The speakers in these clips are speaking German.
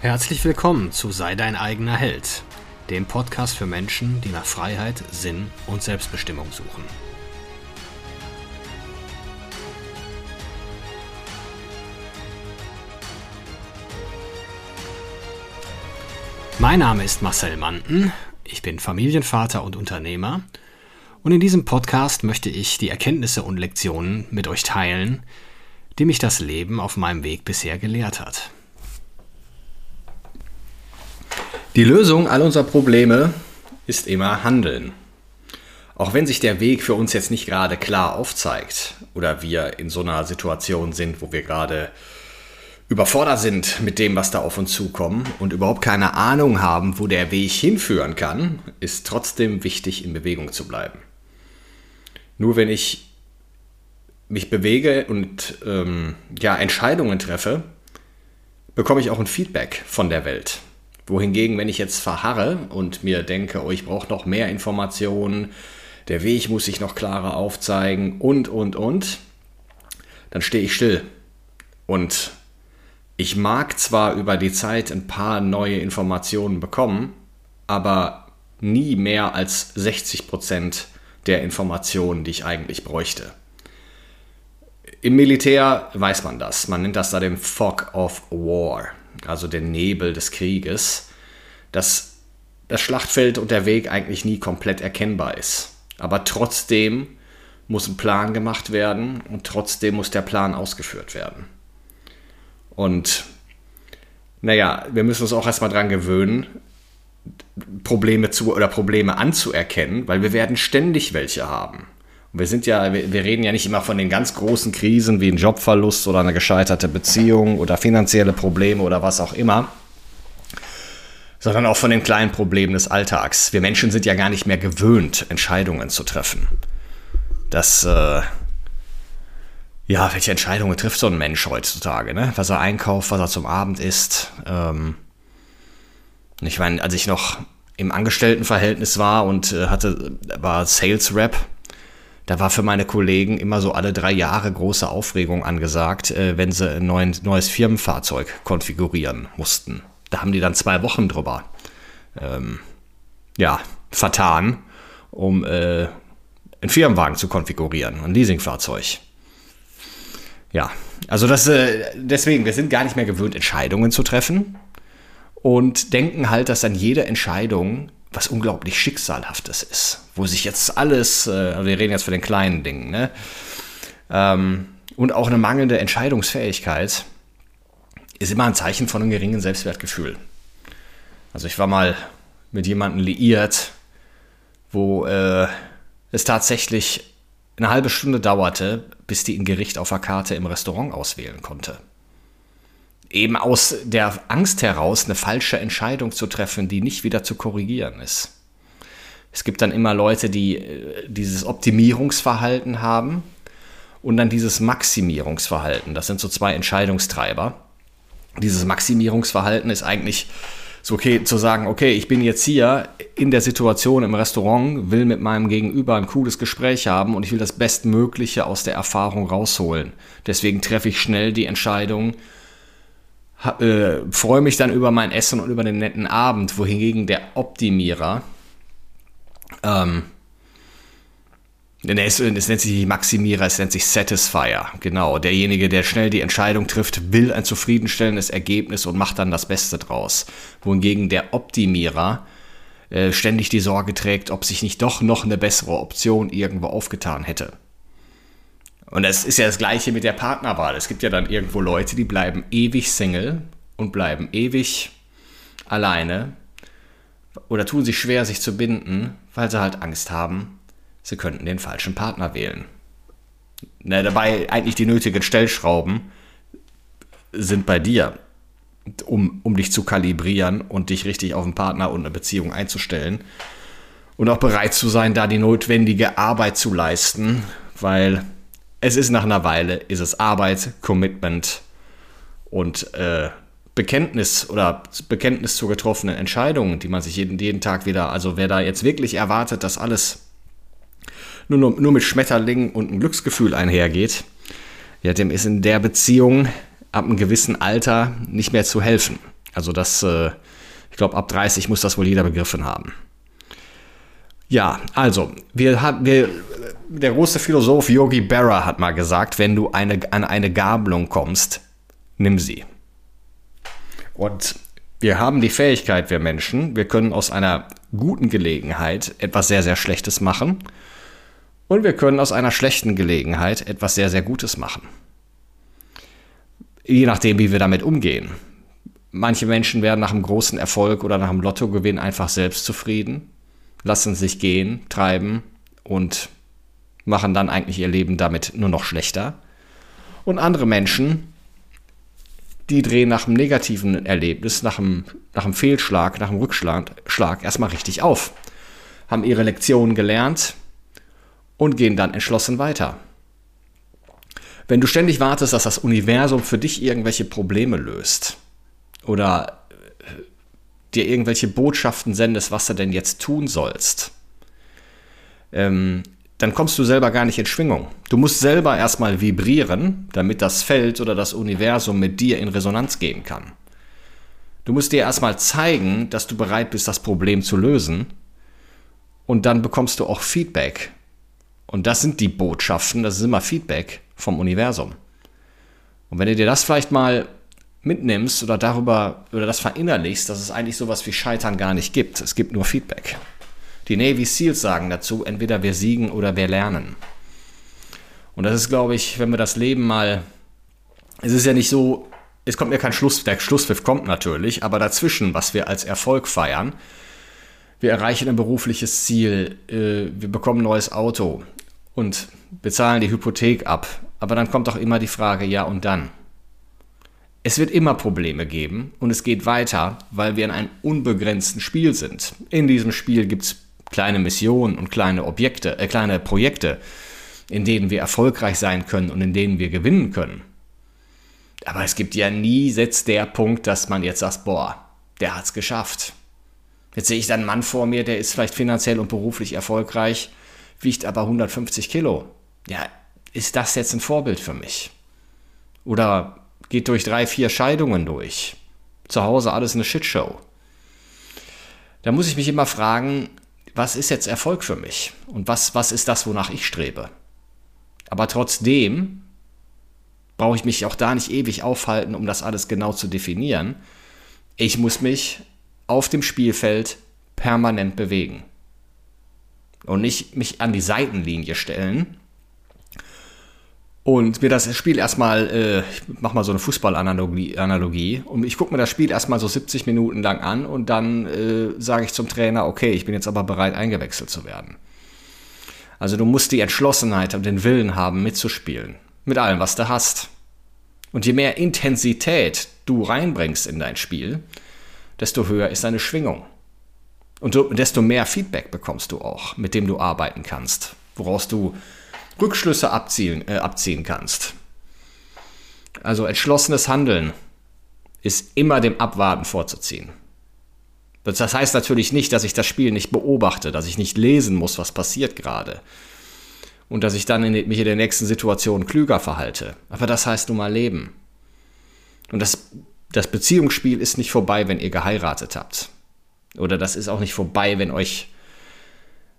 Herzlich willkommen zu Sei dein eigener Held, dem Podcast für Menschen, die nach Freiheit, Sinn und Selbstbestimmung suchen. Mein Name ist Marcel Manten, ich bin Familienvater und Unternehmer und in diesem Podcast möchte ich die Erkenntnisse und Lektionen mit euch teilen, die mich das Leben auf meinem Weg bisher gelehrt hat. Die Lösung all unserer Probleme ist immer Handeln. Auch wenn sich der Weg für uns jetzt nicht gerade klar aufzeigt oder wir in so einer Situation sind, wo wir gerade überfordert sind mit dem, was da auf uns zukommt und überhaupt keine Ahnung haben, wo der Weg hinführen kann, ist trotzdem wichtig, in Bewegung zu bleiben. Nur wenn ich mich bewege und ähm, ja, Entscheidungen treffe, bekomme ich auch ein Feedback von der Welt. Wohingegen, wenn ich jetzt verharre und mir denke, oh, ich brauche noch mehr Informationen, der Weg muss sich noch klarer aufzeigen und, und, und, dann stehe ich still. Und ich mag zwar über die Zeit ein paar neue Informationen bekommen, aber nie mehr als 60 Prozent der Informationen, die ich eigentlich bräuchte. Im Militär weiß man das. Man nennt das da den Fog of War also der Nebel des Krieges, dass das Schlachtfeld und der Weg eigentlich nie komplett erkennbar ist. Aber trotzdem muss ein Plan gemacht werden und trotzdem muss der Plan ausgeführt werden. Und naja, wir müssen uns auch erstmal dran gewöhnen, Probleme zu oder Probleme anzuerkennen, weil wir werden ständig welche haben. Und wir sind ja, wir, reden ja nicht immer von den ganz großen Krisen wie ein Jobverlust oder eine gescheiterte Beziehung oder finanzielle Probleme oder was auch immer, sondern auch von den kleinen Problemen des Alltags. Wir Menschen sind ja gar nicht mehr gewöhnt, Entscheidungen zu treffen. Das, äh, ja, welche Entscheidungen trifft so ein Mensch heutzutage, ne? Was er einkauft, was er zum Abend isst. Ähm, ich meine, als ich noch im Angestelltenverhältnis war und äh, hatte, war Sales Rep, da war für meine Kollegen immer so alle drei Jahre große Aufregung angesagt, äh, wenn sie ein neues Firmenfahrzeug konfigurieren mussten. Da haben die dann zwei Wochen drüber ähm, ja, vertan, um äh, einen Firmenwagen zu konfigurieren, ein Leasingfahrzeug. Ja, also das, äh, deswegen, wir sind gar nicht mehr gewöhnt, Entscheidungen zu treffen und denken halt, dass dann jede Entscheidung was unglaublich Schicksalhaftes ist, wo sich jetzt alles, äh, also wir reden jetzt von den kleinen Dingen, ne? Ähm, und auch eine mangelnde Entscheidungsfähigkeit ist immer ein Zeichen von einem geringen Selbstwertgefühl. Also ich war mal mit jemandem liiert, wo äh, es tatsächlich eine halbe Stunde dauerte, bis die ein Gericht auf der Karte im Restaurant auswählen konnte eben aus der Angst heraus eine falsche Entscheidung zu treffen, die nicht wieder zu korrigieren ist. Es gibt dann immer Leute, die äh, dieses Optimierungsverhalten haben und dann dieses Maximierungsverhalten. Das sind so zwei Entscheidungstreiber. Dieses Maximierungsverhalten ist eigentlich so okay zu sagen, okay, ich bin jetzt hier in der Situation im Restaurant, will mit meinem Gegenüber ein cooles Gespräch haben und ich will das Bestmögliche aus der Erfahrung rausholen. Deswegen treffe ich schnell die Entscheidung, äh, freue mich dann über mein Essen und über den netten Abend, wohingegen der Optimierer, ähm, es, nennt sich nicht Maximierer, es nennt sich Satisfier, genau. Derjenige, der schnell die Entscheidung trifft, will ein zufriedenstellendes Ergebnis und macht dann das Beste draus. Wohingegen der Optimierer äh, ständig die Sorge trägt, ob sich nicht doch noch eine bessere Option irgendwo aufgetan hätte. Und es ist ja das Gleiche mit der Partnerwahl. Es gibt ja dann irgendwo Leute, die bleiben ewig Single und bleiben ewig alleine oder tun sich schwer, sich zu binden, weil sie halt Angst haben, sie könnten den falschen Partner wählen. Na, dabei eigentlich die nötigen Stellschrauben sind bei dir, um, um dich zu kalibrieren und dich richtig auf einen Partner und eine Beziehung einzustellen. Und auch bereit zu sein, da die notwendige Arbeit zu leisten, weil es ist nach einer Weile, ist es Arbeit, Commitment und äh, Bekenntnis oder Bekenntnis zu getroffenen Entscheidungen, die man sich jeden, jeden Tag wieder, also wer da jetzt wirklich erwartet, dass alles nur, nur, nur mit Schmetterlingen und einem Glücksgefühl einhergeht, ja, dem ist in der Beziehung ab einem gewissen Alter nicht mehr zu helfen. Also das, äh, ich glaube, ab 30 muss das wohl jeder begriffen haben. Ja, also, wir haben, wir, der große Philosoph Yogi Berra hat mal gesagt, wenn du eine, an eine Gabelung kommst, nimm sie. Und wir haben die Fähigkeit, wir Menschen, wir können aus einer guten Gelegenheit etwas sehr, sehr Schlechtes machen. Und wir können aus einer schlechten Gelegenheit etwas sehr, sehr Gutes machen. Je nachdem, wie wir damit umgehen. Manche Menschen werden nach einem großen Erfolg oder nach einem Lottogewinn einfach selbst zufrieden, lassen sich gehen, treiben und machen dann eigentlich ihr Leben damit nur noch schlechter. Und andere Menschen, die drehen nach einem negativen Erlebnis, nach einem, nach einem Fehlschlag, nach einem Rückschlag Schlag erstmal richtig auf, haben ihre Lektionen gelernt und gehen dann entschlossen weiter. Wenn du ständig wartest, dass das Universum für dich irgendwelche Probleme löst oder äh, dir irgendwelche Botschaften sendest, was du denn jetzt tun sollst, ähm, dann kommst du selber gar nicht in Schwingung. Du musst selber erstmal vibrieren, damit das Feld oder das Universum mit dir in Resonanz gehen kann. Du musst dir erstmal zeigen, dass du bereit bist, das Problem zu lösen. Und dann bekommst du auch Feedback. Und das sind die Botschaften, das ist immer Feedback vom Universum. Und wenn du dir das vielleicht mal mitnimmst oder darüber oder das verinnerlichst, dass es eigentlich sowas wie Scheitern gar nicht gibt. Es gibt nur Feedback. Die Navy SEALs sagen dazu, entweder wir siegen oder wir lernen. Und das ist, glaube ich, wenn wir das Leben mal. Es ist ja nicht so, es kommt mir kein Schluss, der Schlusspfiff kommt natürlich, aber dazwischen, was wir als Erfolg feiern, wir erreichen ein berufliches Ziel, äh, wir bekommen ein neues Auto und bezahlen die Hypothek ab. Aber dann kommt auch immer die Frage, ja und dann? Es wird immer Probleme geben und es geht weiter, weil wir in einem unbegrenzten Spiel sind. In diesem Spiel gibt es kleine Missionen und kleine Objekte, äh, kleine Projekte, in denen wir erfolgreich sein können und in denen wir gewinnen können. Aber es gibt ja nie jetzt der Punkt, dass man jetzt sagt, boah, der hat's geschafft. Jetzt sehe ich da einen Mann vor mir, der ist vielleicht finanziell und beruflich erfolgreich, wiegt aber 150 Kilo. Ja, ist das jetzt ein Vorbild für mich? Oder geht durch drei, vier Scheidungen durch. Zu Hause alles eine Shitshow. Da muss ich mich immer fragen, was ist jetzt Erfolg für mich? Und was, was ist das, wonach ich strebe? Aber trotzdem brauche ich mich auch da nicht ewig aufhalten, um das alles genau zu definieren. Ich muss mich auf dem Spielfeld permanent bewegen. Und nicht mich an die Seitenlinie stellen und mir das Spiel erstmal, äh, ich mach mal so eine Fußballanalogie, Analogie, und ich gucke mir das Spiel erstmal so 70 Minuten lang an und dann äh, sage ich zum Trainer, okay, ich bin jetzt aber bereit, eingewechselt zu werden. Also du musst die Entschlossenheit und den Willen haben, mitzuspielen. Mit allem, was du hast. Und je mehr Intensität du reinbringst in dein Spiel, desto höher ist deine Schwingung. Und desto mehr Feedback bekommst du auch, mit dem du arbeiten kannst, woraus du Rückschlüsse abziehen, äh, abziehen kannst. Also entschlossenes Handeln ist immer dem Abwarten vorzuziehen. Das heißt natürlich nicht, dass ich das Spiel nicht beobachte, dass ich nicht lesen muss, was passiert gerade. Und dass ich dann in, mich in der nächsten Situation klüger verhalte. Aber das heißt nun mal Leben. Und das, das Beziehungsspiel ist nicht vorbei, wenn ihr geheiratet habt. Oder das ist auch nicht vorbei, wenn euch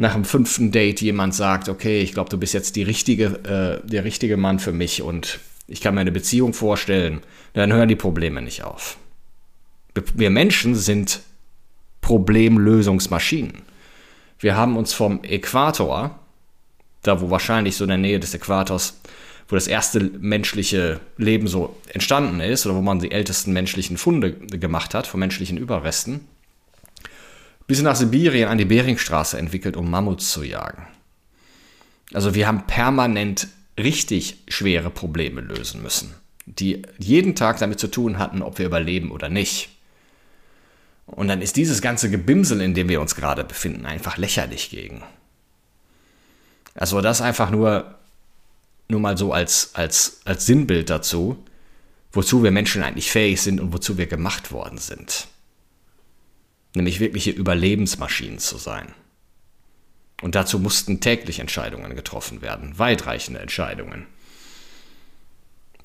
nach dem fünften Date jemand sagt, okay, ich glaube, du bist jetzt die richtige, äh, der richtige Mann für mich und ich kann mir eine Beziehung vorstellen, dann hören die Probleme nicht auf. Wir Menschen sind Problemlösungsmaschinen. Wir haben uns vom Äquator, da wo wahrscheinlich so in der Nähe des Äquators, wo das erste menschliche Leben so entstanden ist, oder wo man die ältesten menschlichen Funde gemacht hat, von menschlichen Überresten, bis nach Sibirien an die Beringstraße entwickelt, um Mammuts zu jagen. Also wir haben permanent richtig schwere Probleme lösen müssen, die jeden Tag damit zu tun hatten, ob wir überleben oder nicht. Und dann ist dieses ganze Gebimsel, in dem wir uns gerade befinden, einfach lächerlich gegen. Also das einfach nur, nur mal so als, als, als Sinnbild dazu, wozu wir Menschen eigentlich fähig sind und wozu wir gemacht worden sind nämlich wirkliche Überlebensmaschinen zu sein. Und dazu mussten täglich Entscheidungen getroffen werden, weitreichende Entscheidungen,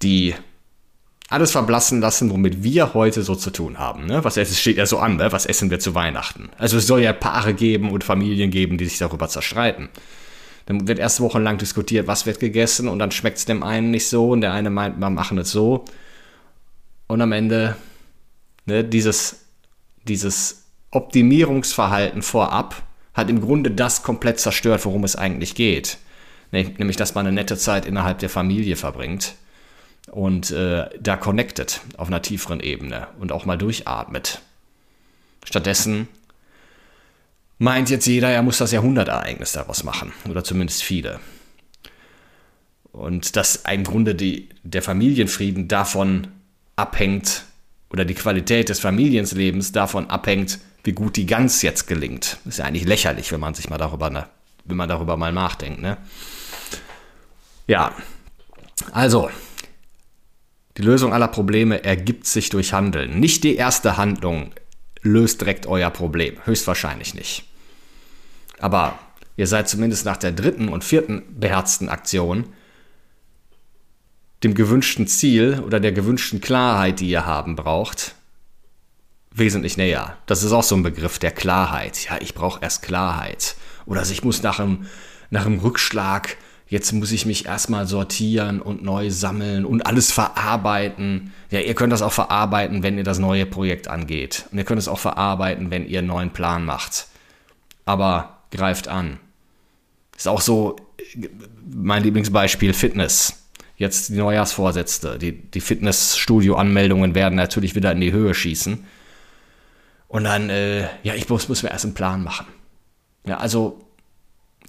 die alles verblassen lassen, womit wir heute so zu tun haben. Ne? Was es steht ja so an, ne? was essen wir zu Weihnachten? Also es soll ja Paare geben und Familien geben, die sich darüber zerstreiten. Dann wird erst wochenlang diskutiert, was wird gegessen und dann schmeckt es dem einen nicht so und der eine meint, wir machen es so. Und am Ende ne, dieses, dieses Optimierungsverhalten vorab hat im Grunde das komplett zerstört, worum es eigentlich geht. Nämlich, dass man eine nette Zeit innerhalb der Familie verbringt und äh, da connected auf einer tieferen Ebene und auch mal durchatmet. Stattdessen meint jetzt jeder, er muss das Jahrhundertereignis daraus machen oder zumindest viele. Und dass im Grunde die, der Familienfrieden davon abhängt oder die Qualität des Familienlebens davon abhängt, wie gut die Gans jetzt gelingt. ist ja eigentlich lächerlich, wenn man sich mal darüber, ne, wenn man darüber mal nachdenkt. Ne? Ja, also die Lösung aller Probleme ergibt sich durch Handeln. Nicht die erste Handlung löst direkt euer Problem. Höchstwahrscheinlich nicht. Aber ihr seid zumindest nach der dritten und vierten beherzten Aktion dem gewünschten Ziel oder der gewünschten Klarheit, die ihr haben braucht, wesentlich näher. Das ist auch so ein Begriff der Klarheit. Ja, ich brauche erst Klarheit. Oder ich muss nach einem, nach einem Rückschlag jetzt muss ich mich erstmal sortieren und neu sammeln und alles verarbeiten. Ja, ihr könnt das auch verarbeiten, wenn ihr das neue Projekt angeht. Und ihr könnt es auch verarbeiten, wenn ihr einen neuen Plan macht. Aber greift an. Ist auch so mein Lieblingsbeispiel Fitness. Jetzt die Neujahrsvorsätze. Die, die Fitnessstudio-Anmeldungen werden natürlich wieder in die Höhe schießen. Und dann, äh, ja, ich muss, muss mir erst einen Plan machen. Ja, also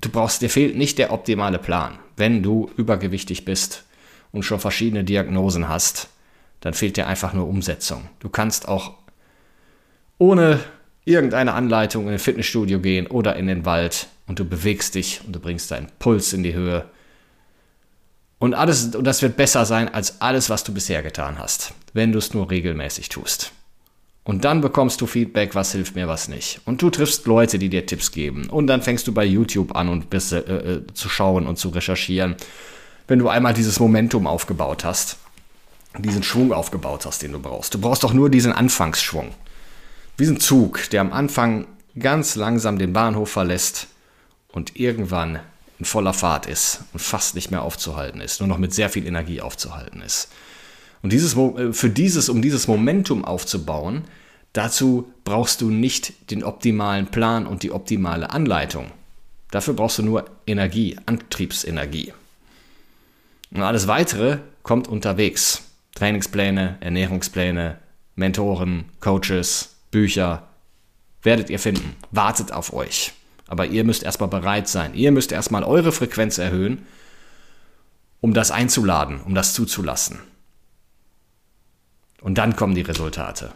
du brauchst, dir fehlt nicht der optimale Plan. Wenn du übergewichtig bist und schon verschiedene Diagnosen hast, dann fehlt dir einfach nur Umsetzung. Du kannst auch ohne irgendeine Anleitung in ein Fitnessstudio gehen oder in den Wald und du bewegst dich und du bringst deinen Puls in die Höhe. Und alles, und das wird besser sein als alles, was du bisher getan hast, wenn du es nur regelmäßig tust. Und dann bekommst du Feedback, was hilft mir, was nicht. Und du triffst Leute, die dir Tipps geben. Und dann fängst du bei YouTube an und bist äh, äh, zu schauen und zu recherchieren. Wenn du einmal dieses Momentum aufgebaut hast, diesen Schwung aufgebaut hast, den du brauchst. Du brauchst doch nur diesen Anfangsschwung. Diesen Zug, der am Anfang ganz langsam den Bahnhof verlässt und irgendwann in voller Fahrt ist und fast nicht mehr aufzuhalten ist, nur noch mit sehr viel Energie aufzuhalten ist. Und dieses, äh, für dieses, um dieses Momentum aufzubauen, dazu brauchst du nicht den optimalen Plan und die optimale Anleitung. Dafür brauchst du nur Energie, Antriebsenergie. Und alles weitere kommt unterwegs. Trainingspläne, Ernährungspläne, Mentoren, Coaches, Bücher, werdet ihr finden. Wartet auf euch. Aber ihr müsst erstmal bereit sein. Ihr müsst erstmal eure Frequenz erhöhen, um das einzuladen, um das zuzulassen. Und dann kommen die Resultate.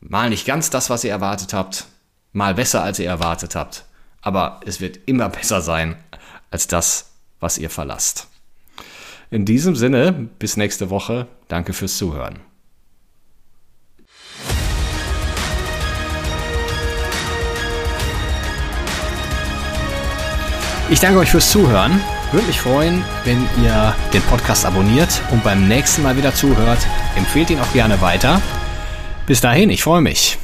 Mal nicht ganz das, was ihr erwartet habt, mal besser, als ihr erwartet habt, aber es wird immer besser sein als das, was ihr verlasst. In diesem Sinne, bis nächste Woche. Danke fürs Zuhören. Ich danke euch fürs Zuhören. Würde mich freuen, wenn ihr den Podcast abonniert und beim nächsten Mal wieder zuhört. Empfehlt ihn auch gerne weiter. Bis dahin, ich freue mich.